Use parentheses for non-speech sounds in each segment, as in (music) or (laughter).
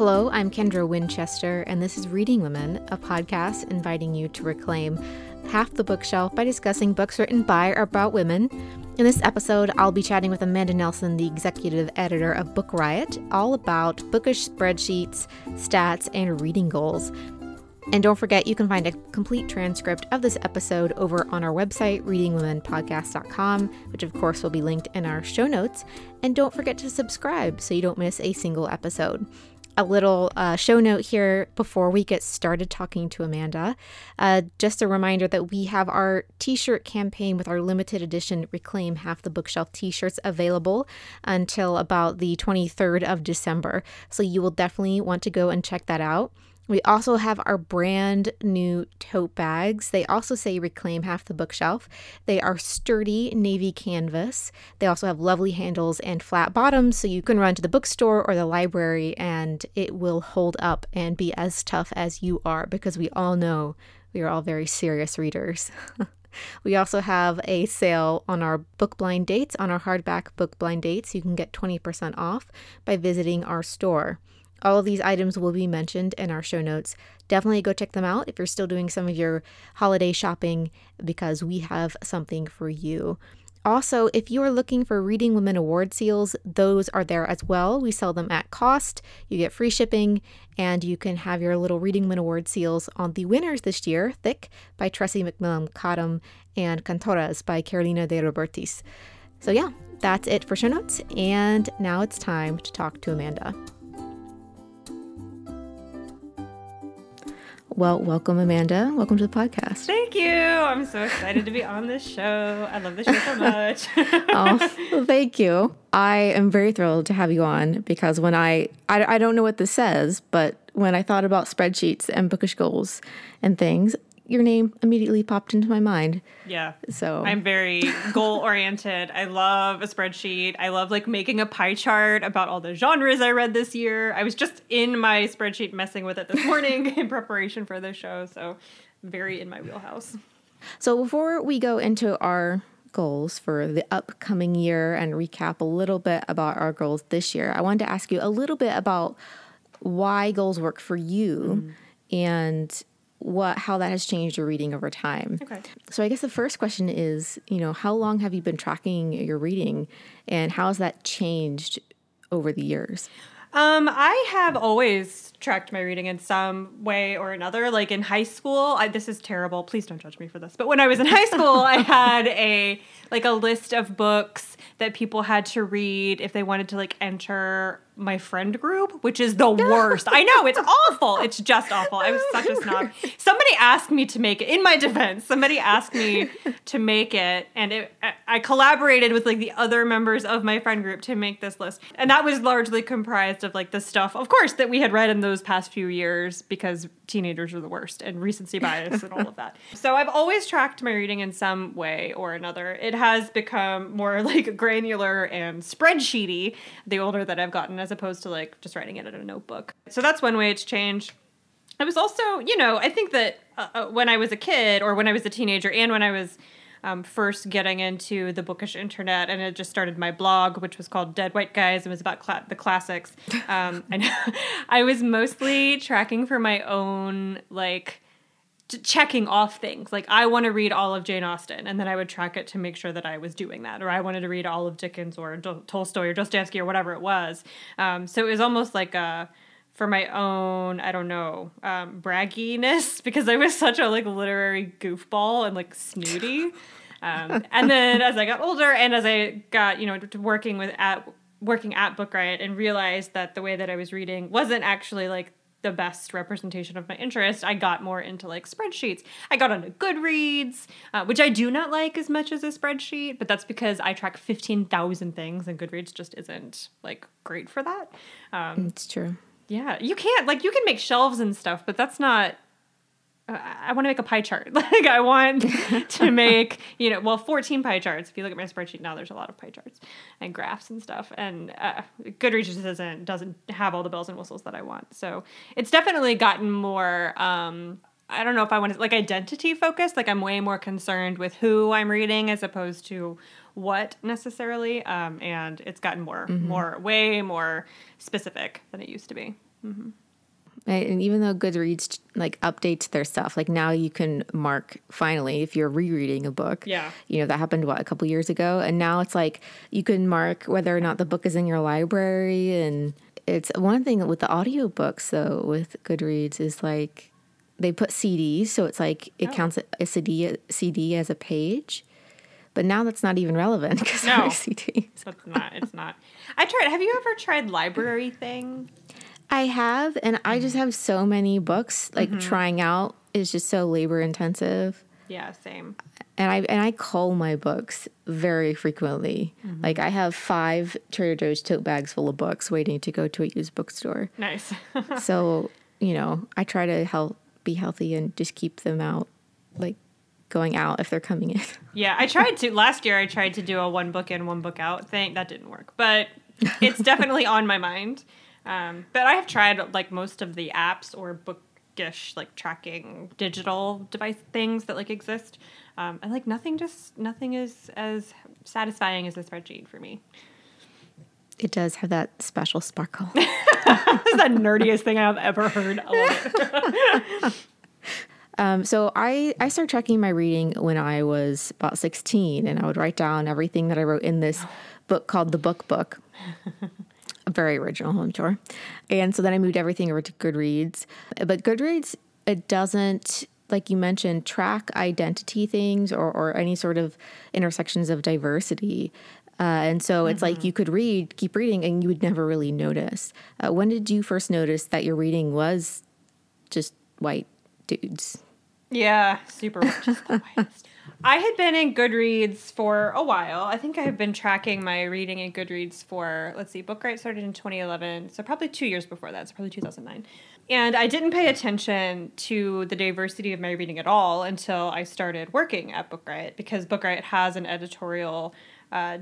Hello, I'm Kendra Winchester, and this is Reading Women, a podcast inviting you to reclaim half the bookshelf by discussing books written by or about women. In this episode, I'll be chatting with Amanda Nelson, the executive editor of Book Riot, all about bookish spreadsheets, stats, and reading goals. And don't forget, you can find a complete transcript of this episode over on our website, readingwomenpodcast.com, which of course will be linked in our show notes. And don't forget to subscribe so you don't miss a single episode. A little uh, show note here before we get started talking to Amanda. Uh, just a reminder that we have our t shirt campaign with our limited edition Reclaim Half the Bookshelf t shirts available until about the 23rd of December. So you will definitely want to go and check that out. We also have our brand new tote bags. They also say reclaim half the bookshelf. They are sturdy navy canvas. They also have lovely handles and flat bottoms, so you can run to the bookstore or the library and it will hold up and be as tough as you are because we all know we are all very serious readers. (laughs) We also have a sale on our book blind dates, on our hardback book blind dates. You can get 20% off by visiting our store. All of these items will be mentioned in our show notes. Definitely go check them out if you're still doing some of your holiday shopping because we have something for you. Also, if you are looking for Reading Women Award seals, those are there as well. We sell them at cost. You get free shipping, and you can have your little Reading Women Award seals on the winners this year Thick by Tressie McMillan Cottom and Cantoras by Carolina de Robertis. So, yeah, that's it for show notes. And now it's time to talk to Amanda. Well, welcome, Amanda. Welcome to the podcast. Thank you. I'm so excited to be on this show. I love this show so much. (laughs) oh, well, thank you. I am very thrilled to have you on because when I, I, I don't know what this says, but when I thought about spreadsheets and bookish goals and things, your name immediately popped into my mind. Yeah. So I'm very goal oriented. I love a spreadsheet. I love like making a pie chart about all the genres I read this year. I was just in my spreadsheet messing with it this morning (laughs) in preparation for this show. So very in my wheelhouse. So before we go into our goals for the upcoming year and recap a little bit about our goals this year, I wanted to ask you a little bit about why goals work for you mm. and what how that has changed your reading over time. Okay. So I guess the first question is, you know, how long have you been tracking your reading and how has that changed over the years? Um, I have always tracked my reading in some way or another. Like in high school, I, this is terrible. Please don't judge me for this. But when I was in high school, I (laughs) had a like a list of books that people had to read if they wanted to like enter my friend group, which is the (laughs) worst. I know it's awful. It's just awful. I was such a (laughs) snob. Somebody asked me to make it. In my defense, somebody asked me to make it, and it, I collaborated with like the other members of my friend group to make this list, and that was largely comprised of like the stuff, of course, that we had read in those past few years because teenagers are the worst and recency (laughs) bias and all of that. So I've always tracked my reading in some way or another. It has become more (laughs) like granular and spreadsheety the older that I've gotten, as opposed to like just writing it in a notebook. So that's one way it's changed. I was also, you know, I think that uh, uh, when I was a kid or when I was a teenager and when I was um, first getting into the bookish internet, and it just started my blog, which was called Dead White Guys. It was about cl- the classics. (laughs) Um, and (laughs) I was mostly tracking for my own like checking off things. Like I want to read all of Jane Austen, and then I would track it to make sure that I was doing that. Or I wanted to read all of Dickens or Tolstoy or Dostoevsky or whatever it was. Um, so it was almost like a for my own, I don't know, um, bragginess (laughs) because I was such a like literary goofball and like snooty. Um, and then as I got older and as I got, you know, working with at working at Book Riot and realized that the way that I was reading wasn't actually like the best representation of my interest, I got more into like spreadsheets. I got onto Goodreads, uh, which I do not like as much as a spreadsheet, but that's because I track 15,000 things and Goodreads just isn't like great for that. Um, it's true. Yeah, you can't, like, you can make shelves and stuff, but that's not I want to make a pie chart. (laughs) like I want (laughs) to make, you know, well, 14 pie charts. If you look at my spreadsheet now, there's a lot of pie charts and graphs and stuff. And uh, Goodreads just doesn't doesn't have all the bells and whistles that I want. So it's definitely gotten more. Um, I don't know if I want to like identity focused. Like I'm way more concerned with who I'm reading as opposed to what necessarily. Um, and it's gotten more, mm-hmm. more, way more specific than it used to be. Mm-hmm. And even though Goodreads like updates their stuff, like now you can mark finally if you're rereading a book. Yeah. You know, that happened what a couple years ago. And now it's like you can mark whether or not the book is in your library. And it's one thing with the audiobooks though, with Goodreads is like they put CDs. So it's like it oh. counts a CD, CD as a page. But now that's not even relevant (laughs) because No. CDs. It's not. It's not. I tried. Have you ever tried library thing? I have, and I just mm-hmm. have so many books. Like mm-hmm. trying out is just so labor intensive, Yeah, same. and I and I cull my books very frequently. Mm-hmm. Like I have five Trader Joe's tote bags full of books waiting to go to a used bookstore. Nice. (laughs) so you know, I try to help be healthy and just keep them out, like going out if they're coming in. (laughs) yeah, I tried to last year. I tried to do a one book in, one book out thing. That didn't work, but (laughs) it's definitely on my mind. Um, but I have tried like most of the apps or bookish like tracking digital device things that like exist. Um, and like nothing, just nothing is as satisfying as a spreadsheet for me. It does have that special sparkle. (laughs) This is the nerdiest thing I've ever heard. I love it. (laughs) Um, so I, I started tracking my reading when I was about 16, and I would write down everything that I wrote in this book called The Book Book. (laughs) Very original, I'm sure. And so then I moved everything over to Goodreads. But Goodreads, it doesn't, like you mentioned, track identity things or, or any sort of intersections of diversity. Uh, and so it's like you could read, keep reading, and you would never really notice. Uh, when did you first notice that your reading was just white dudes? Yeah, super whitest. I had been in Goodreads for a while. I think I have been tracking my reading in Goodreads for, let's see, Book Riot started in 2011, so probably two years before that, so probably 2009. And I didn't pay attention to the diversity of my reading at all until I started working at Book Riot because Book Riot has an editorial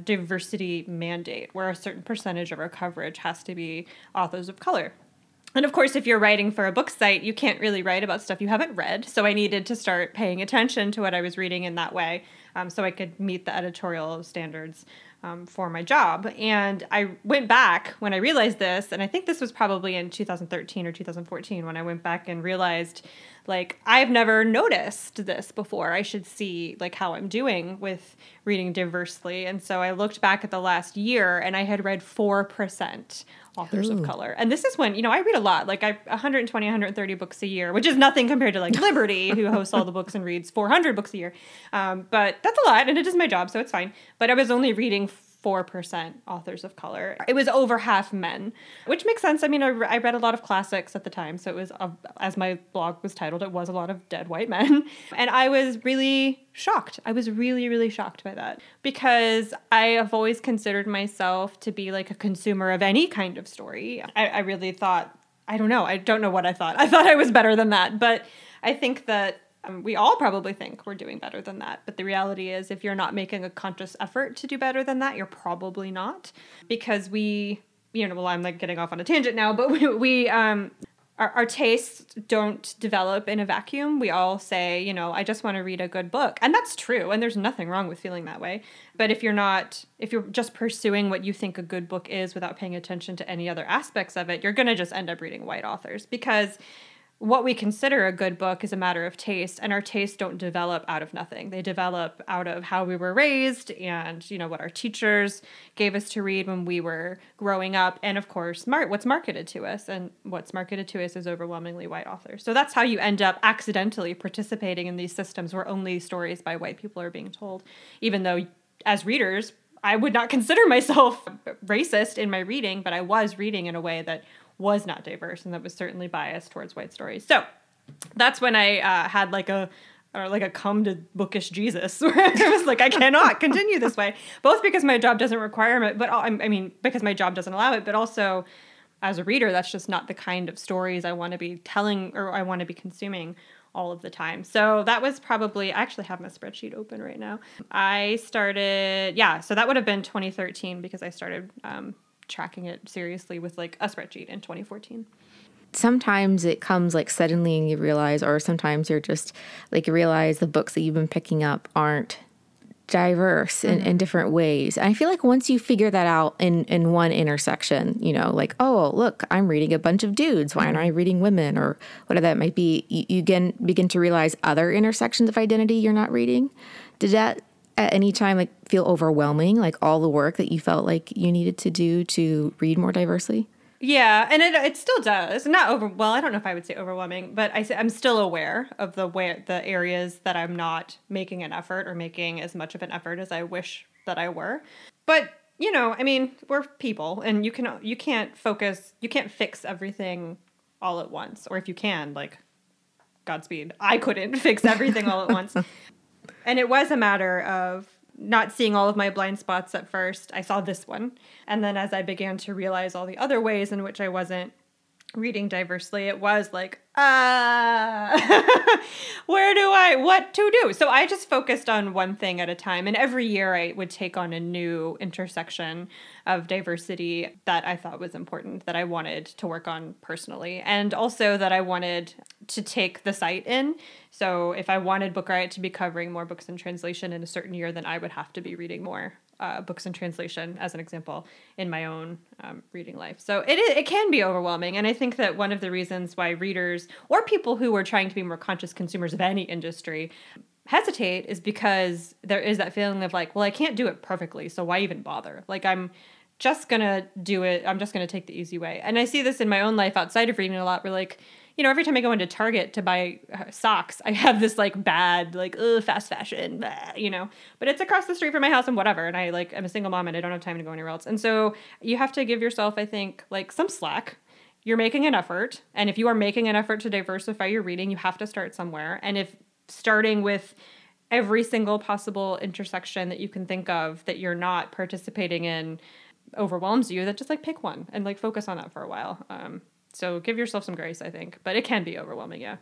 diversity mandate where a certain percentage of our coverage has to be authors of color. And of course, if you're writing for a book site, you can't really write about stuff you haven't read. So I needed to start paying attention to what I was reading in that way um, so I could meet the editorial standards um, for my job. And I went back when I realized this, and I think this was probably in 2013 or 2014 when I went back and realized like I've never noticed this before. I should see like how I'm doing with reading diversely. And so I looked back at the last year and I had read 4% authors of color. And this is when, you know, I read a lot, like I 120, 130 books a year, which is nothing compared to like Liberty, who hosts all the books and reads 400 books a year. Um, but that's a lot and it is my job, so it's fine. But I was only reading 4% authors of color. It was over half men, which makes sense. I mean, I, read a lot of classics at the time, so it was, uh, as my blog was titled, it was a lot of dead white men. (laughs) And I was really shocked. I was really, really shocked by that because I have always considered myself to be like a consumer of any kind of story. I, I really thought, I don't know, I don't know what I thought. I (laughs) thought I was better than that, but I think that um, we all probably think we're doing better than that. But the reality is, if you're not making a conscious effort to do better than that, you're probably not. Because we, you know, well, I'm like getting off on a tangent now, but (laughs) we, we um, our, our tastes don't develop in a vacuum. We all say, you know, I just want to read a good book. And that's true. And there's nothing wrong with feeling that way. But if you're not, if you're just pursuing what you think a good book is without paying attention to any other aspects of it, you're going to just end up reading white authors because what we consider a good book is a matter of taste and our tastes don't develop out of nothing. They develop out of how we were raised and you know what our teachers gave us to read when we were growing up and of course what's marketed to us and what's marketed to us is overwhelmingly white authors. So that's how you end up accidentally participating in these systems where only stories by white people are being told even though as readers I would not (laughs) consider myself racist in my reading, but I was reading in a way that was not diverse and that was certainly biased towards white stories. So that's when I uh, had like a or like a come to bookish Jesus (laughs) where I was like, I cannot continue this way, both because my job doesn't require it, but I mean, because my job doesn't allow it, but also as a reader, that's just not the kind of stories I want to be telling or I want to be consuming all of the time. So that was probably, I actually have my spreadsheet open right now. I started, yeah, so that would have been 2013 because I started um, tracking it seriously with like a spreadsheet in 2014. sometimes it comes like suddenly and you realize or sometimes you're just like you realize the books that you've been picking up aren't diverse in, in mm-hmm. different ways. And I feel like once you figure that out in, in one intersection, you know, like, oh, look, I'm reading a bunch of dudes. Why aren't I reading women or whatever that might be? You, you again begin to realize other intersections of identity you're not reading. Did that at any time like feel overwhelming, like all the work that you felt like you needed to do to read more diversely? Yeah, and it, it still does. Not over. Well, I don't know if I would say overwhelming, but I, say I'm still aware of the way the areas that I'm not making an effort or making as much of an effort as I wish that I were. But you know, I mean, we're people, and you can you can't focus, you can't fix everything all at once, or if you can, like, Godspeed. I couldn't (laughs) fix everything all at once, (laughs) and it was a matter of not seeing all of my blind spots at first. I saw this one. And then as I began to realize all the other ways in which I wasn't reading diversely, it was like, uh, (laughs) where do I, what to do? So I just focused on one thing at a time. And every year I would take on a new intersection of diversity that I thought was important, that I wanted to work on personally, and also that I wanted to take the site in. So if I wanted Book Riot to be covering more books in translation in a certain year, then I would have to be reading more uh, books in translation, as an example, in my own um, reading life. So it, it can be overwhelming. And I think that one of the reasons why readers or people who are trying to be more conscious consumers of any industry hesitate is because there is that feeling of like, well, I can't do it perfectly, so why even bother? Like, I'm just gonna do it. I'm just gonna take the easy way. And I see this in my own life outside of reading a lot. Where like, you know, every time I go into Target to buy uh, socks, I have this like bad, like, fast fashion, blah, you know. But it's across the street from my house and whatever. And I like, I'm a single mom and I don't have time to go anywhere else. And so you have to give yourself, I think, like some slack. You're making an effort, and if you are making an effort to diversify your reading, you have to start somewhere. And if starting with every single possible intersection that you can think of that you're not participating in overwhelms you, then just like pick one and like focus on that for a while. Um, so give yourself some grace, I think, but it can be overwhelming. Yeah.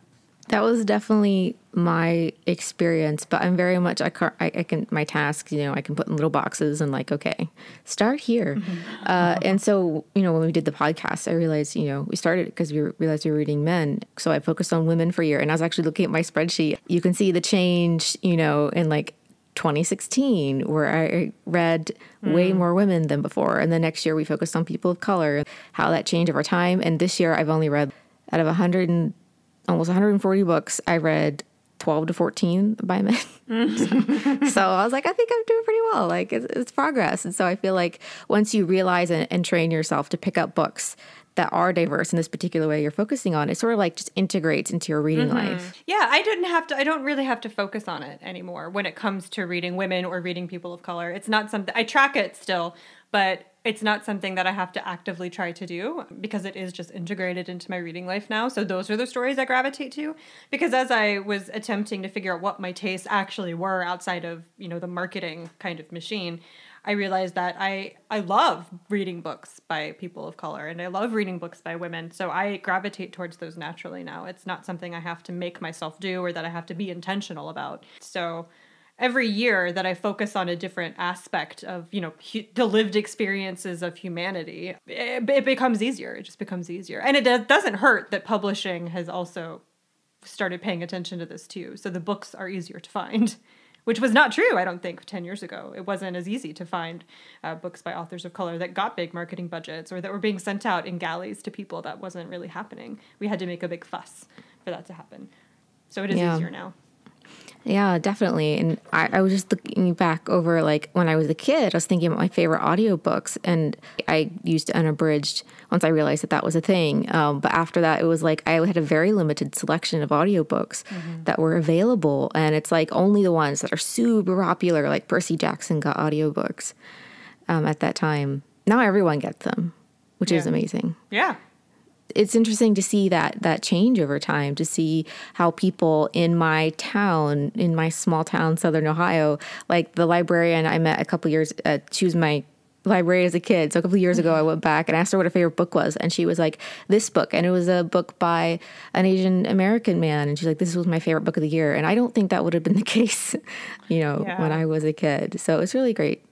That was definitely my experience, but I'm very much I, can, I, can my tasks. You know, I can put in little boxes and like, okay, start here. Mm-hmm. Uh, and so, you know, when we did the podcast, I realized, you know, we started because we realized we were reading men. So I focused on women for a year, and I was actually looking at my spreadsheet. You can see the change, you know, in like 2016 where I read mm. way more women than before. And the next year we focused on people of color, how that changed over time. And this year I've only read out of 100 and almost 140 books, I read 12 to 14 by men. so, (laughs) (laughs) so, I was like, I think I'm doing pretty well. Like it's, it's progress. And so I feel like once you realize and, and train yourself to pick up books that are diverse in this particular way you're focusing on, it sort of like just integrates into your reading mm-hmm. life. Yeah, I didn't have to, I don't really have to focus on it anymore when it comes to reading women or reading people of color. It's not something, I track it still, but it's not something that I have to actively try to do because it is just integrated into my reading life now. So those are the stories I gravitate to. Because as I was attempting to figure out what my tastes actually were outside of, you know, the marketing kind of machine, I realized that I I love reading books by people of color and I love reading books by women. So I gravitate towards those naturally now. It's not something I have to make myself do or that I have to be intentional about. So every year that I focus on a different aspect of, you know, hu- the lived experiences of humanity, it, it, becomes easier. It just becomes easier. And it doesn't hurt that publishing has also started paying attention to this too. So the books are easier to find which was not true, I don't think, 10 years ago. It wasn't as easy to find uh, books by authors of color that got big marketing budgets or that were being sent out in galleys to people. That wasn't really happening. We had to make a big fuss for that to happen. So it is yeah. easier now. Yeah, definitely. And I, I, was just looking back over like when I was a kid, I was thinking about my favorite audiobooks and I used unabridged once I realized that that was a thing. Um, but after that, it was like I had a very limited selection of audiobooks mm-hmm. that were available. And it's like only the ones that are super popular, like Percy Jackson got audiobooks um, at that time. Now everyone gets them, which yeah. is amazing. Yeah it's interesting to see that that change over time to see how people in my town in my small town southern ohio like the librarian i met a couple years uh, she was my library as a kid. So a couple years ago i went back and asked her what her favorite book was and she was like this book. And it was a book by an asian american man and she's like this was my favorite book of the year. And i don't think that would have been the (laughs) case you know yeah. when i was a kid. So it's really great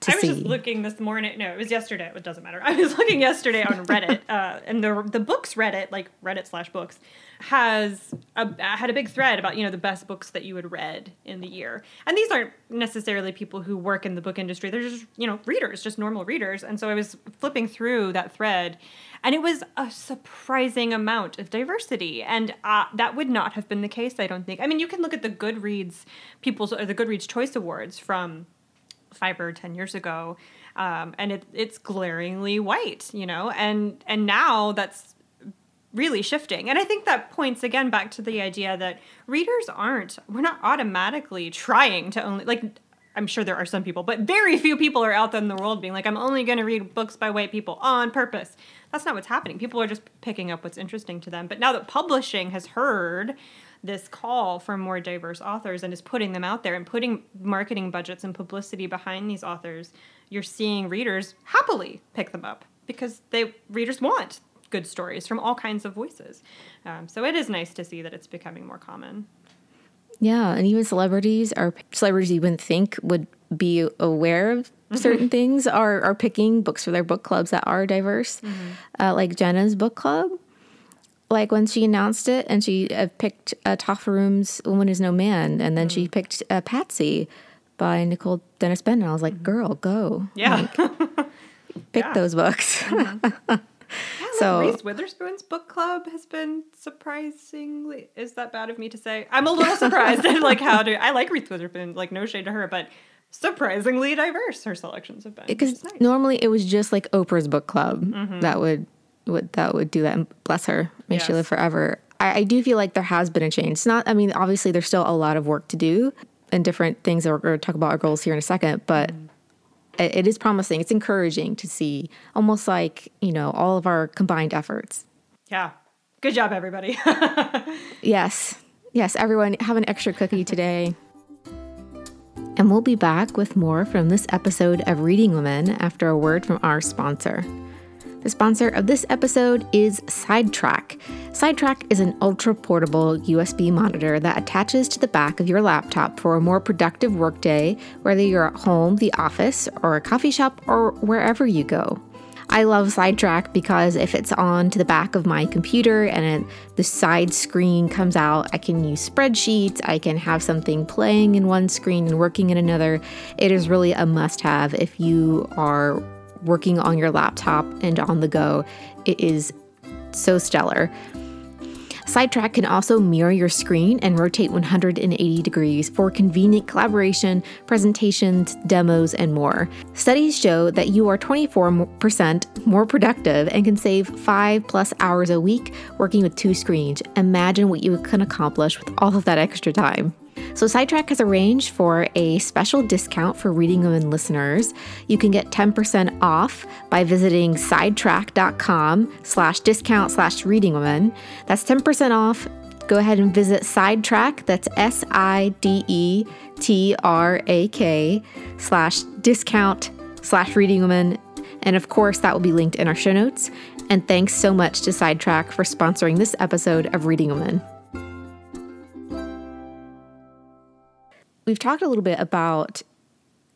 to I was see. just looking this morning. No, it was yesterday. It doesn't matter. (laughs) I was looking yesterday on Reddit, (laughs) uh, and the the books Reddit, like Reddit slash books, has a, had a big thread about you know the best books that you had read in the year. And these aren't necessarily people who work in the book industry. They're just you know readers, just normal readers. And so I was flipping through that thread, and it was a surprising amount of diversity. And uh, that would not have been the case, I don't think. I mean, you can look at the Goodreads people's or the Goodreads Choice Awards from or ten years ago um, and it, it's glaringly white you know and and now that's really shifting. And i think that points again back to the idea that readers aren't we're not automatically trying to only like i'm sure there are some people but very few people are out there in the world being like i'm only going to read books by white people on purpose. That's not what's happening. People are just picking up what's interesting to them. But now that publishing has heard this call for more diverse authors and is putting them out there and putting marketing budgets and publicity behind these authors, you're seeing readers happily pick them up because they readers want good stories from all kinds of voices. Um, so it is nice to see that it's becoming more common. Yeah, and even celebrities are celebrities you wouldn't think would be aware of certain things are are picking books for their book clubs that are diverse, uh, like Jenna's book club. Like when she announced it, and she uh, picked uh, Etaf Rum's "Woman Is No Man," and then she picked uh, "Patsy" by Nicole Dennis-Benn. I was like, "Girl, go! Yeah. (laughs) Pick Yeah. those books." (laughs) so So- Reese Witherspoon's book club has been surprisingly is that bad of me to say? I'm a little surprised at like how do I like Reese Witherspoon, like no shade to her, but surprisingly diverse her selections have been. because nice. normally it was just like Oprah's book club that would, would that would do that. And bless her, may she Yes. live forever. I, I do feel like there has been a change. It's not. I mean, obviously, there's still a lot of work to do and different things that we're going to talk about our goals here in a second, but. Mm. It, it is promising. It's encouraging to see, almost like you know, all of our combined efforts. Yeah. Good job, everybody. (laughs) Yes, yes, everyone have an extra cookie today. And we'll be back with more from this episode of Reading Women after a word from our sponsor. The sponsor of this episode is SideTrak. SideTrak is an ultra portable USB monitor that attaches to the back of your laptop for a more productive workday, whether you're at home, the office, or a coffee shop, or wherever you go. I love SideTrak because if it's on to the back of my computer and it, the side screen comes out, I can use spreadsheets, I can have something playing in one screen and working in another. It is really a must have if you are working on your laptop and on the go. It is so stellar. SideTrak can also mirror your screen and rotate 180 degrees for convenient collaboration, presentations, demos, and more. Studies show that you are 24% more productive and can save 5 plus hours a week working with two screens. Imagine what you can accomplish with all of that extra time. So SideTrak has arranged for a special discount for Reading Women listeners. You can get 10% off by visiting sidetrack.com slash discount slash reading women. That's 10% off. Go ahead and visit SideTrak. That's S I D E T R A K slash discount slash reading women. And of course, that will be linked in our show notes. And thanks so much to SideTrak for sponsoring this episode of Reading Women. We've talked a little bit about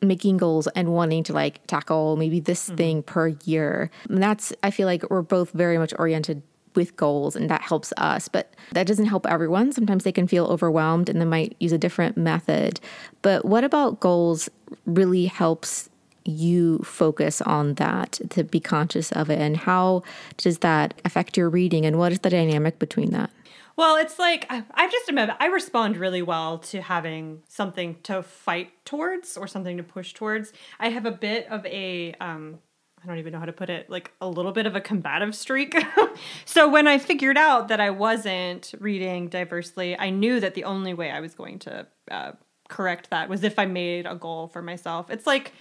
making goals and wanting to like tackle maybe this mm-hmm. thing per year. And that's I feel like we're both very much oriented with goals and that helps us, but that doesn't help everyone. Sometimes they can feel overwhelmed and they might use a different method. But what about goals really helps you focus on that to be conscious of it and how does that affect your reading and what is the dynamic between that? Well, it's like I- I've just I respond really well to having something to fight towards or something to push towards. I have a bit of a um I don't even know how to put it, like a little bit of a combative streak. (laughs) so when I figured out that I wasn't reading diversely, I knew that the only way I was going to uh, correct that was if I made a goal for myself. It's like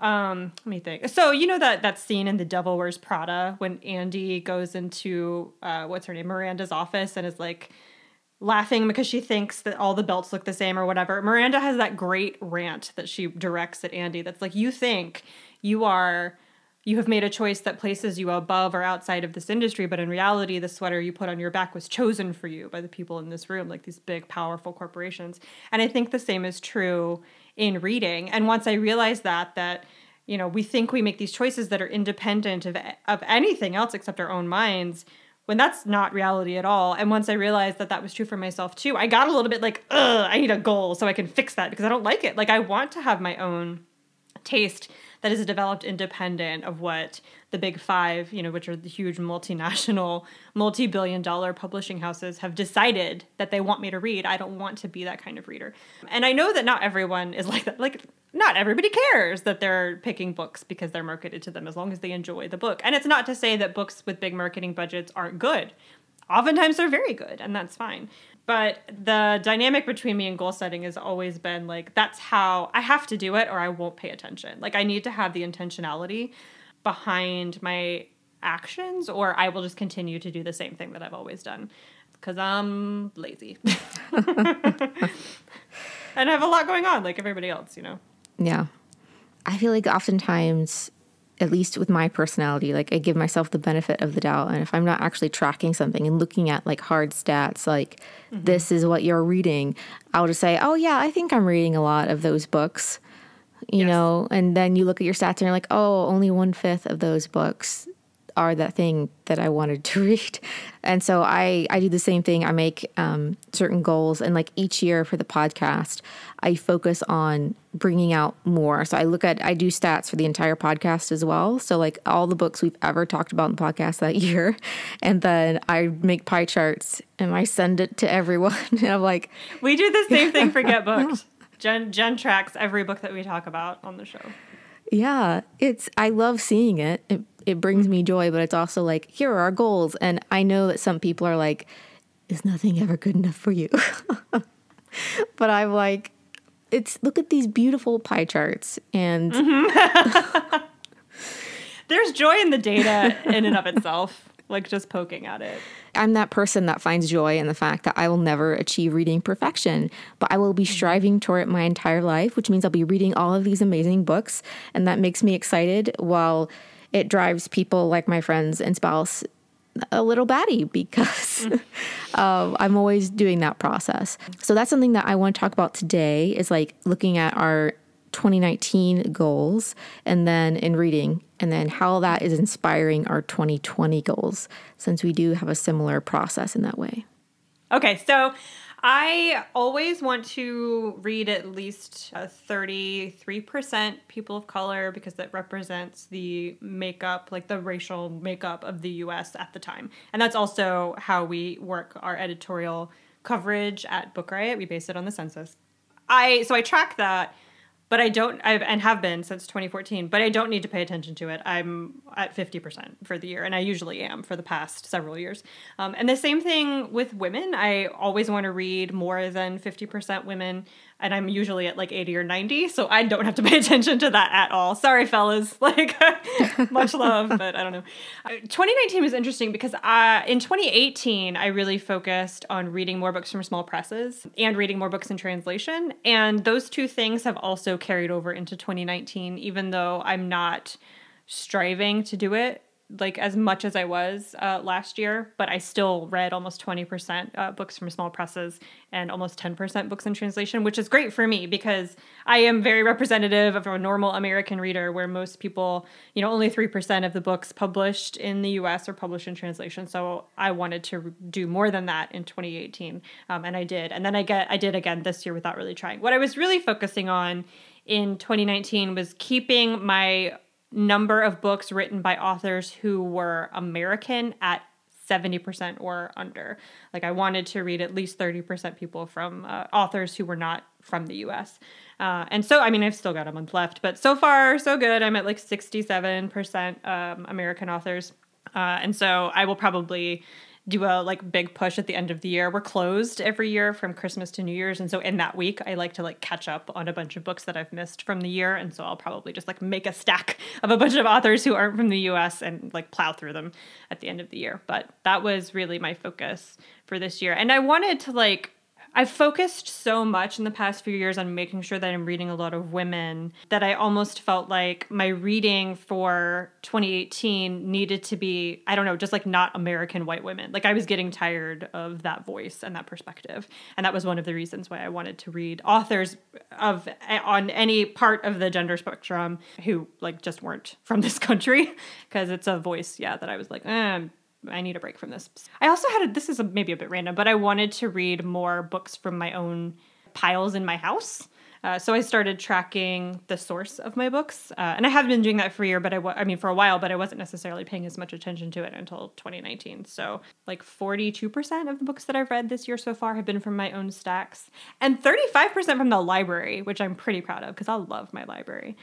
um, let me think. So you know that that scene in The Devil Wears Prada when Andy goes into uh, what's her name, Miranda's office, and is like laughing because she thinks that all the belts look the same or whatever. Miranda has that great rant that she directs at Andy. That's like, you think you are. You have made a choice that places you above or outside of this industry, but in reality, the sweater you put on your back was chosen for you by the people in this room, like these big, powerful corporations. And I think the same is true in reading. And once I realized that, that you know, we think we make these choices that are independent of of anything else except our own minds when that's not reality at all. And once I realized that that was true for myself too, I got a little bit like, ugh, I need a goal so I can fix that because I don't like it. Like I want to have my own taste that is developed independent of what the big five, you know, which are the huge multinational, (laughs) multi billion dollar publishing houses, have decided that they want me to read. I don't want to be that kind of reader. And I know that not everyone is (laughs) like that. Like, not everybody cares that they're picking books because they're marketed to them as long as they enjoy the book. And it's not to say that books with big marketing budgets aren't good. Oftentimes they're very good, and that's fine. But the dynamic between me and goal setting has always been like, that's how I have to do it or I won't pay attention. Like, I need to have the intentionality behind my actions or I will just continue to do the same thing that I've always done because I'm lazy. (laughs) and I have a lot going on like everybody else, you know. Yeah. I feel like oftentimes at least with my personality, like I give myself the benefit of the doubt. And if I'm not actually tracking something and looking at like hard stats, like mm-hmm. this is what you're reading, I'll just say, oh, yeah, I think I'm reading a lot of those books, you yes. know? And then you look at your stats and you're like, oh, only one fifth of those books are that thing that I wanted to (laughs) read. And so I, I do the same thing. I make um, certain goals, and like each year for the podcast, I focus on bringing out more. So I look at, I do stats for the entire podcast as well. So like all the books we've ever talked about in the podcast that (laughs) year. And then I make pie charts and I send it to everyone. (laughs) and I'm like, we do the same thing for Get Booked. Jen, Jen tracks every book that we talk about on the show. Yeah, it's I love seeing it. It it brings me joy, but it's also like here are our goals and I know that some people are like is nothing ever good enough for you. (laughs) but I'm like it's look at these beautiful pie charts and mm-hmm. (laughs) there's joy in the data in and of itself like just poking at it. I'm that person that finds joy in the fact that I will never achieve reading perfection, but I will be mm-hmm. striving toward it my entire life, which means I'll be reading all of these amazing books. And that makes me excited while it drives people like my friends and spouse a little batty because (laughs) (laughs) uh, I'm always doing that process. So that's something that I want to talk about today is like looking at our 2019 goals and then in reading and then how that is inspiring our 2020 goals since we do have a similar process in that way. Okay, so I always want to read at least 33% people of color because that represents the makeup, like the racial makeup of the US at the time. And that's also how we work our editorial coverage at Book Riot. We base it on the census. I so I track that but I don't, I've, and have been since 2014, but I don't need to pay attention to it. I'm at 50% for the year, and I usually am for the past several years. Um, and the same thing with women. I always want to read more than 50% women and I'm usually at like 80 or 90, so I don't have to pay (laughs) attention to that at all. Sorry, fellas. (laughs) Like, (laughs) much love, but I don't know. 2019 was interesting because uh, in 2018, I really focused on reading more books from small presses and reading more books in translation. And those two things have also carried over into 2019, even though I'm not striving to do it like as much as I was uh, last year, but I still read almost 20% uh, books from small presses and almost 10% books in translation, which is great for me because I am very representative of a normal American reader where most people, you know, only 3% of the books published in the US are published in translation. So I wanted to do more than that in 2018, um, and I did. And then I get I did again this year without really trying. What I was really focusing on in 2019 was keeping my number of books written by authors who were American at 70% or under. Like I wanted to read at least 30% people from uh, authors who were not from the US. Uh, and so, I mean, I've still got a month left, but so far, so good. I'm at like 67% um, American authors. Uh, and so I will probably do a like big push at the end of the year. We're closed every year from Christmas to New Year's, and so in that week, I like to like catch up on a bunch of books that I've missed from the year, and so I'll probably just like make a stack (laughs) of a bunch of authors who aren't from the U.S. and like plow through them at the end of the year. But that was really my focus for this year, and I wanted to like I've focused so much in the past few years on making sure that I'm reading a lot of women that I almost felt like my reading for 2018 needed to be, I don't know, just like not American white women. Like I was getting tired of that voice and that perspective. And that was one of the reasons why I wanted to read authors of on any part of the gender spectrum who like just weren't from this country because it's a voice, yeah, that I was like, eh, I need a break from this. I also had a, this is a, maybe a bit random, but I wanted to read more books from my own piles in my house. Uh, so I started tracking the source of my books, uh, and I have been doing that for a year, but I mean for a while, but I wasn't necessarily paying as much attention to it until 2019. So like 42% of the books that I've read this year so far have been from my own stacks, and 35% from the library, which I'm pretty proud of because I love my library.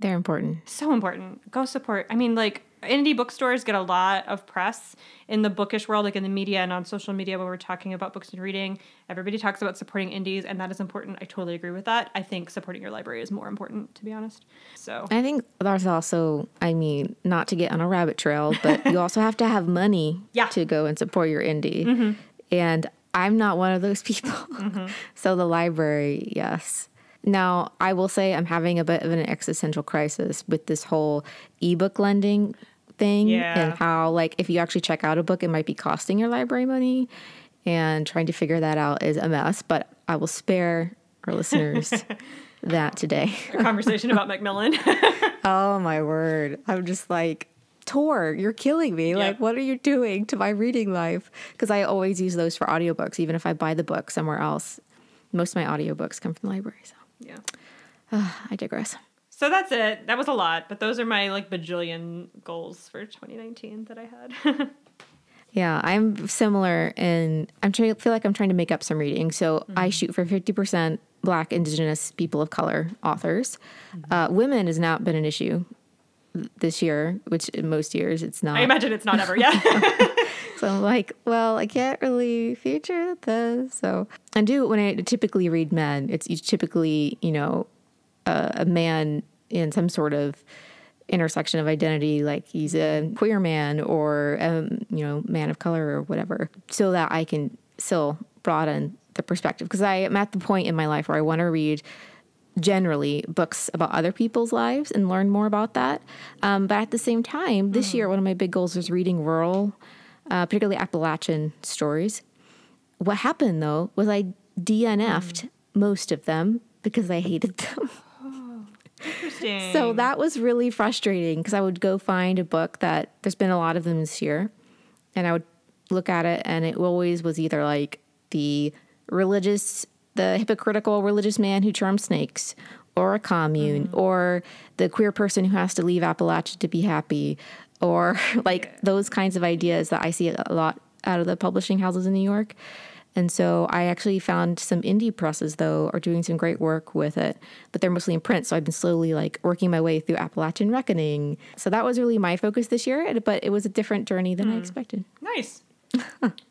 They're important. So important. Go support. I mean, like indie bookstores get a lot of press in the bookish world, like in the media and on social media when we're talking about books and reading. Everybody talks about supporting indies, and that is important. I totally agree with that. I think supporting your library is more important, to be honest. So I think there's also, I mean, not to get on a rabbit trail, but you (laughs) also have to have money Yeah. to go and support your indie. Mm-hmm. And I'm not one of those people. Mm-hmm. (laughs) so the library, yes. Now, I will say I'm having a bit of an existential crisis with this whole ebook lending thing Yeah. and how like if you actually check out a book it might be costing your library money and trying to figure that out is a mess, but I will spare our listeners (laughs) that today. a conversation about Macmillan. (laughs) Oh my word. I'm just like, Tor, you're killing me. Like, what are you doing to my reading life? Because I always use those for audiobooks, even if I buy the book somewhere else. Most of my audiobooks come from the library. So yeah. Ah, I digress. So that's it. That was a lot, but those are my like bajillion goals for 2019 that I had. (laughs) Yeah, I'm similar and I'm trying feel like I'm trying to make up some reading. So I mm-hmm. shoot for 50% black indigenous people of color authors. Mm-hmm. Uh, women has not been an issue this year, which in most years it's not. I imagine it's not ever. Yeah. (laughs) (laughs) So I'm like, well, I can't really feature this. So I do when I typically read men, it's typically, you know, a, a man in some sort of intersection of identity, like he's a queer man or, um, you know, man of color or whatever, so that I can still broaden the perspective. Because I am at the point in my life where I want to read generally books about other people's lives and learn more about that. Um, but at the same time, this year, one of my big goals was reading rural, uh, particularly Appalachian stories. What happened though was I DNF'd most of them because I hated them. (laughs) Interesting. So that was really frustrating because I would go find a book that there's been a lot of them this year, and I would look at it, and it always was either like the religious, the hypocritical religious man who charms snakes, or a commune, mm. or the queer person who has to leave Appalachia to be happy, or (laughs) like those kinds of ideas that I see a lot out of the publishing houses in New York. And so I actually found some indie presses though are doing some great work with it, but they're mostly in print. So I've been slowly like working my way through Appalachian Reckoning. So that was really my focus this year, but it was a different journey than I mm. expected. nice. (laughs)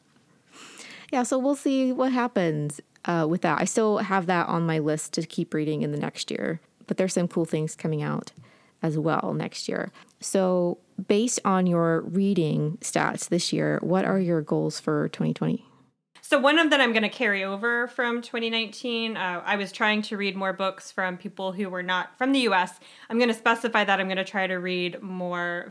Yeah, so we'll see what happens uh, with that. I still have that on my list to keep reading in the next year, but there's some cool things coming out as well next year. So, based on your reading stats this year, what are your goals for 2020? So one of them I'm going to carry over from 2019. Uh, I was trying to read more books from people who were not from the U.S. I'm going to specify that I'm going to try to read more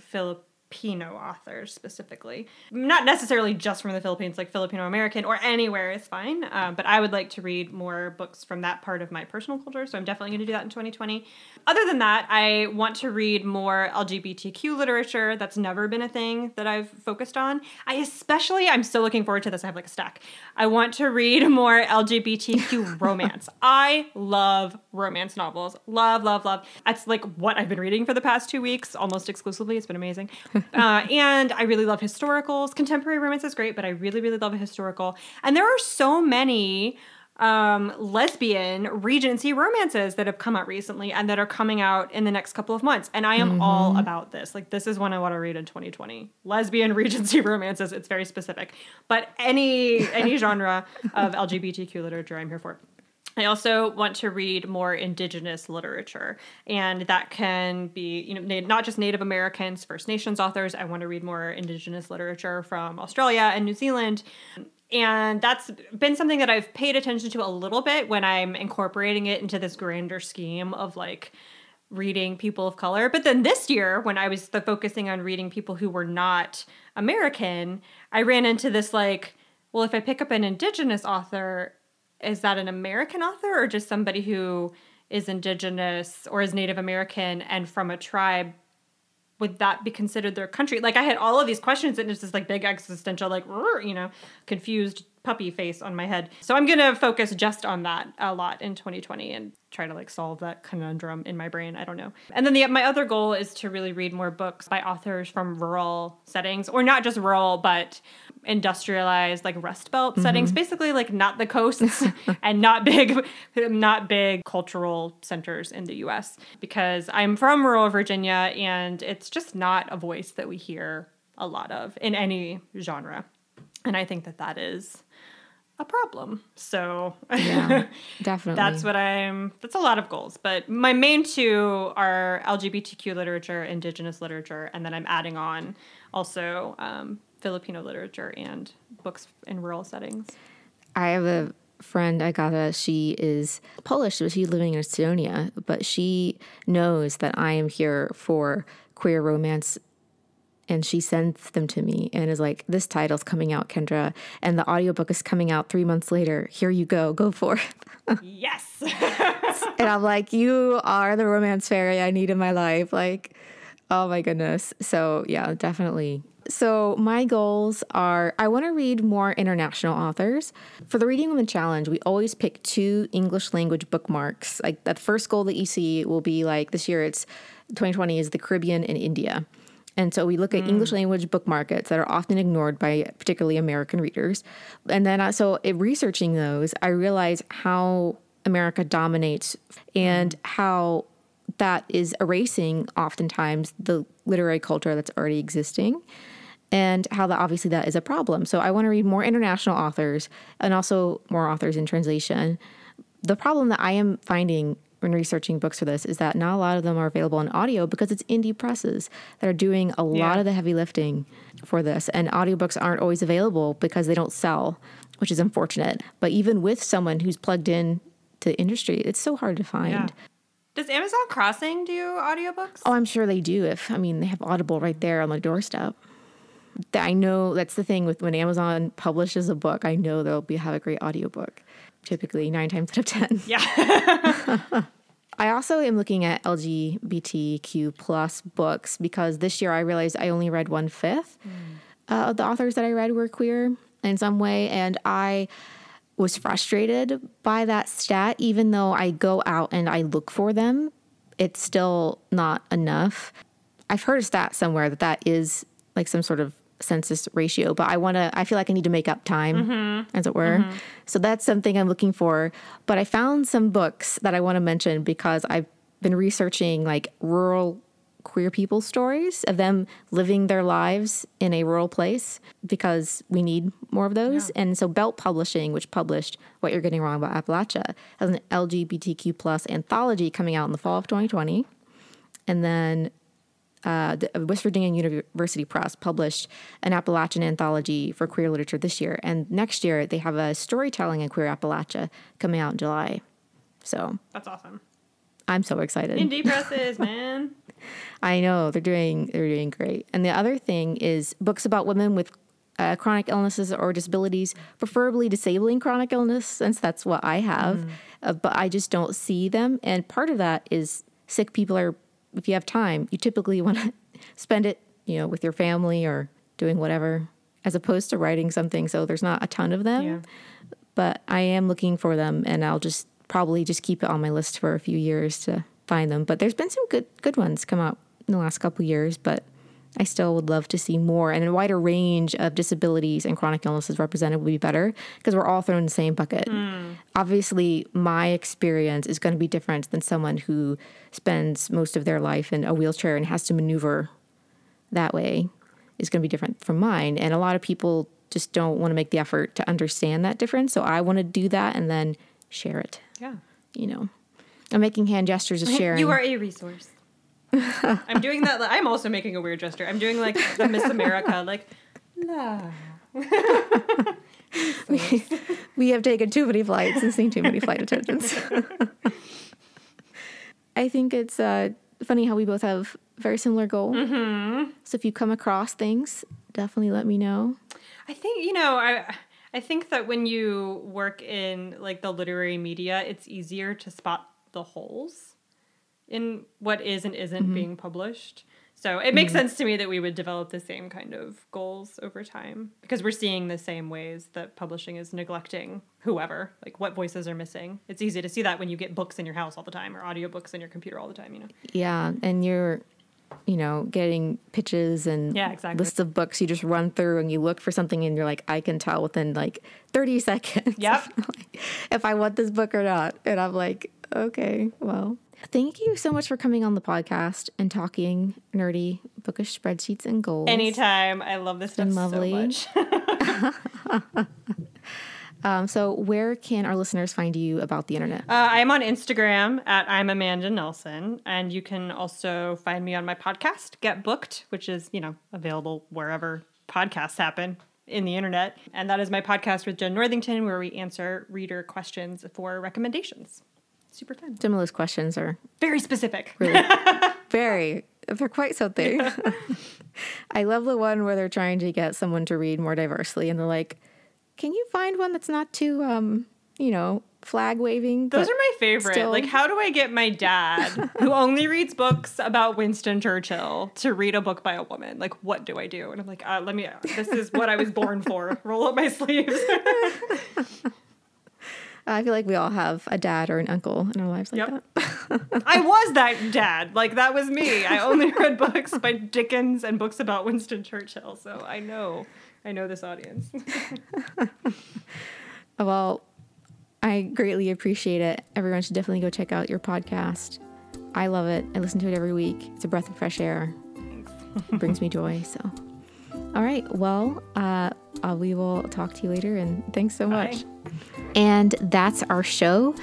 Filipino authors specifically, not necessarily just from the Philippines, like Filipino American or anywhere is fine. Uh, but I would like to read more books from that part of my personal culture. So I'm definitely going to do that in 2020. Other than that, I want to read more LGBTQ literature. That's never been a thing that I've focused on. I especially, I'm still looking forward to this. I have like a stack. I want to read more LGBTQ (laughs) romance. I love romance novels. Love, love, love. That's like what I've been reading for the past two weeks, almost exclusively. It's been amazing. (laughs) Uh, and I really love historicals. Contemporary romance is great, but I really, really love a historical. And there are so many um, lesbian Regency romances that have come out recently and that are coming out in the next couple of months. And I am all about this. Like, this is one I want to read in 2020. Lesbian (laughs) Regency romances. It's very specific, but any any genre of LGBTQ literature, I'm here for. I also want to read more indigenous literature, and that can be, you know, not just Native Americans, First Nations authors. I want to read more indigenous literature from Australia and New Zealand. And that's been something that I've paid attention to a little bit when I'm incorporating it into this grander scheme of like reading people of color. But then this year, when I was the, focusing on reading people who were not American, I ran into this like, well, if I pick up an indigenous author, is that an American author or just somebody who is indigenous or is Native American and from a tribe? Would that be considered their country? Like I had all of these questions and it's just like big existential, like you know, confused puppy face on my head. So I'm gonna focus just on that a lot in 2020 and try to like solve that conundrum in my brain. I don't know. And then the my other goal is to really read more books by authors from rural settings, or not just rural, but industrialized like Rust Belt mm-hmm. settings, basically like not the coasts (laughs) and not big, not big cultural centers in the U.S. Because I'm from rural Virginia, and it's just not a voice that we hear a lot of in any genre, and I think that that is a problem. So yeah, (laughs) definitely. that's what I'm that's a lot of goals. But my main two are LGBTQ literature, indigenous literature, and then I'm adding on also um, Filipino literature and books in rural settings. I have a friend Agata, she is Polish, but she's living in Estonia, but she knows that I am here for queer romance and she sends them to me and is like, This title's coming out, Kendra, and the audiobook is coming out three months later. Here you go, go for it. (laughs) yes. and I'm like, You are the romance fairy I need in my life. Like, oh my goodness. So, yeah, definitely. So, my goals are I want to read more international authors. For the Reading Women Challenge, we always pick two English language bookmarks. Like, that first goal that you see will be like this year, it's 2020 is the Caribbean and India. And so we look at mm. English language book markets that are often ignored by particularly American readers. And then, uh, so researching those, I realize how America dominates and mm. how that is erasing oftentimes the literary culture that's already existing and how that obviously that is a problem. So I want to read more international authors and also more authors in translation. The problem that I am finding when researching books for this is that not a lot of them are available in audio because it's indie presses that are doing a yeah. lot of the heavy lifting for this. And audiobooks aren't always available because they don't sell, which is unfortunate. But even with someone who's plugged in to the industry, it's so hard to find. Yeah. Does Amazon Crossing do audiobooks? Oh, I'm sure they do. If I mean, they have Audible right there on the doorstep. I know that's the thing with when Amazon publishes a book, I know they'll be have a great audiobook typically nine times out of 10. (laughs) Yeah. (laughs) I also am looking at LGBTQ plus books because this year I realized I only read one fifth mm. uh, of the authors that I read were queer in some way. And I was frustrated by that stat, even though I go out and I look for them, it's still not enough. I've heard a stat somewhere that that is like some sort of census ratio, but I want to, I feel like I need to make up time, mm-hmm. as it were. Mm-hmm. So that's something I'm looking for. But I found some books that I want to mention because I've been researching like rural queer people stories of them living their lives in a rural place because we need more of those. Yeah. And so Belt Publishing, which published What You're Getting Wrong About Appalachia, has an LGBTQ plus anthology coming out in the fall of 2020. And then uh, the West Virginia University Press published an Appalachian anthology for queer literature this year, and next year they have a storytelling in queer Appalachia coming out in July. So that's awesome. I'm so excited. Indie (laughs) presses, man. I know they're doing they're doing great. And the other thing is books about women with uh, chronic illnesses or disabilities, preferably disabling chronic illness, since that's what I have. Mm. Uh, but I just don't see them, and part of that is sick people are if you have time, you typically (laughs) want to spend it, you know, with your family or doing whatever, as opposed to writing something. So there's not a ton of them, yeah. but I am looking for them, and I'll just probably just keep it on my list for a few years to find them. But there's been some good good ones come out in the last couple years, but I still would love to see more and a wider range of disabilities and chronic illnesses represented would be better because we're all thrown in the same bucket. Mm. Obviously, my experience is going to be different than someone who spends most of their life in a wheelchair and has to maneuver that way is going to be different from mine. And a lot of people just don't want to make the effort to understand that difference. So I want to do that and then share it. Yeah. You know, I'm making hand gestures of (laughs) sharing. You are a resource. (laughs) I'm doing that. I'm also making a weird gesture. I'm doing like the Miss America, like, la. (laughs) we, we have taken too many flights and seen too many flight attendants. (laughs) I think it's uh, funny how we both have very similar goals. Mm-hmm. So if you come across things, definitely let me know. I think you know I. I think that when you work in like the literary media, it's easier to spot the holes in what is and isn't mm-hmm. being published. So it makes mm-hmm. sense to me that we would develop the same kind of goals over time because we're seeing the same ways that publishing is neglecting whoever, like what voices are missing. It's easy to see that when you get books in your house all the time or audiobooks in your computer all the time, you know. Yeah, and you're you know, getting pitches and yeah, exactly. lists of books you just run through and you look for something and you're like, I can tell within like 30 (laughs) seconds. Yep. (laughs) if I want this book or not. And I'm like, okay, well, Thank you so much for coming on the podcast and talking nerdy bookish spreadsheets and goals. Anytime. I love this stuff lovely. so much. (laughs) um, so, where can our listeners find you about the internet? Uh, I'm on Instagram at I'm Amanda Nelson, and you can also find me on my podcast, Get Booked, which is you know available wherever podcasts happen in the internet. And that is my podcast with Jenn Northington, where we answer reader questions for recommendations super fun. Those questions are very specific. Really, (laughs) very. They're quite something. (laughs) I love the one where they're trying to get someone to read more diversely, and they're like, "Can you find one that's not too, um, you know, flag waving?" Those are my favorite. Still... Like, how do I get my dad, (laughs) who only reads books about Winston Churchill, to read a book by a woman? Like, what do I do? And I'm like, uh, let me. This is what I was born for. Roll up my sleeves. I feel like we all have a dad or an uncle in our lives like yep. that. (laughs) I was that dad. Like that was me. I only (laughs) read books by Dickens and books about Winston Churchill, so I know. I know this audience. (laughs) well, I greatly appreciate it. Everyone should definitely go check out your podcast. I love it. I listen to it every week. It's a breath of fresh air. Thanks. it brings me joy. So, all right. Well, uh, uh, we will talk to you later, and thanks so much. Bye. And that's our show.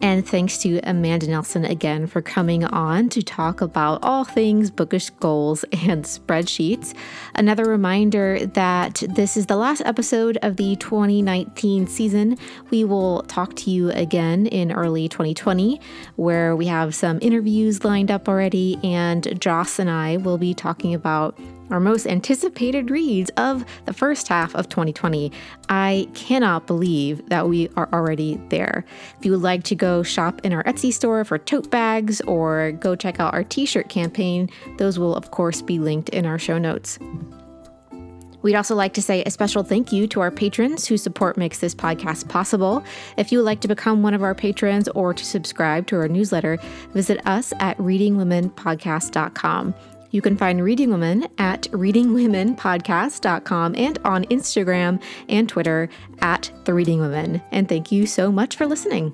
And thanks to Amanda Nelson again for coming on to talk about all things bookish goals and spreadsheets. Another reminder that this is the last episode of the 2019 season. We will talk to you again in early 2020, where we have some interviews lined up already, and Joss and I will be talking about our most anticipated reads of the first half of 2020. I cannot believe that we are already there. If you would like to go shop in our Etsy store for tote bags or go check out our t shirt campaign, those will, of course, be linked in our show notes. We'd also like to say a special thank you to our patrons whose support makes this podcast possible. If you would like to become one of our patrons or to subscribe to our newsletter, visit us at readingwomenpodcast.com. You can find Reading Women at readingwomenpodcast.com and on Instagram and Twitter at The Reading Women. And thank you so much for listening.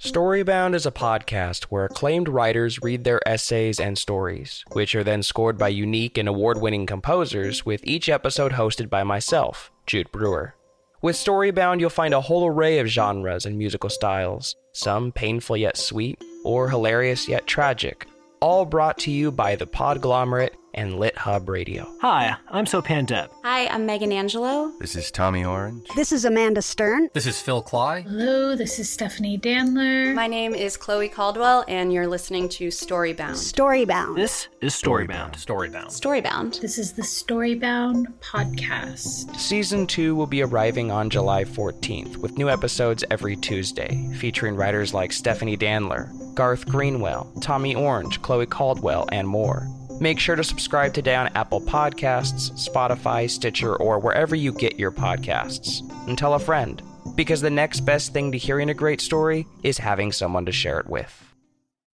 Storybound is a podcast where acclaimed writers read their essays and stories, which are then scored by unique and award winning composers, with each episode hosted by myself, Jude Brewer. With Storybound, you'll find a whole array of genres and musical styles, some painful yet sweet, or hilarious yet tragic, all brought to you by the Podglomerate and Lit Hub Radio. Hi, I'm Sopan Deb. Hi, I'm Megan Angelo. This is Tommy Orange. This is Amanda Stern. This is Phil Klay. Hello, this is Stephanie Danler. My name is Chloe Caldwell, and you're listening to Storybound. Storybound. This is Storybound. Storybound. Storybound. This is the Storybound podcast. Season 2 will be arriving on July 14th, with new episodes every Tuesday, featuring writers like Stephanie Danler, Garth Greenwell, Tommy Orange, Chloe Caldwell, and more. Make sure to subscribe today on Apple Podcasts, Spotify, Stitcher, or wherever you get your podcasts. And tell a friend, because the next best thing to hearing a great story is having someone to share it with.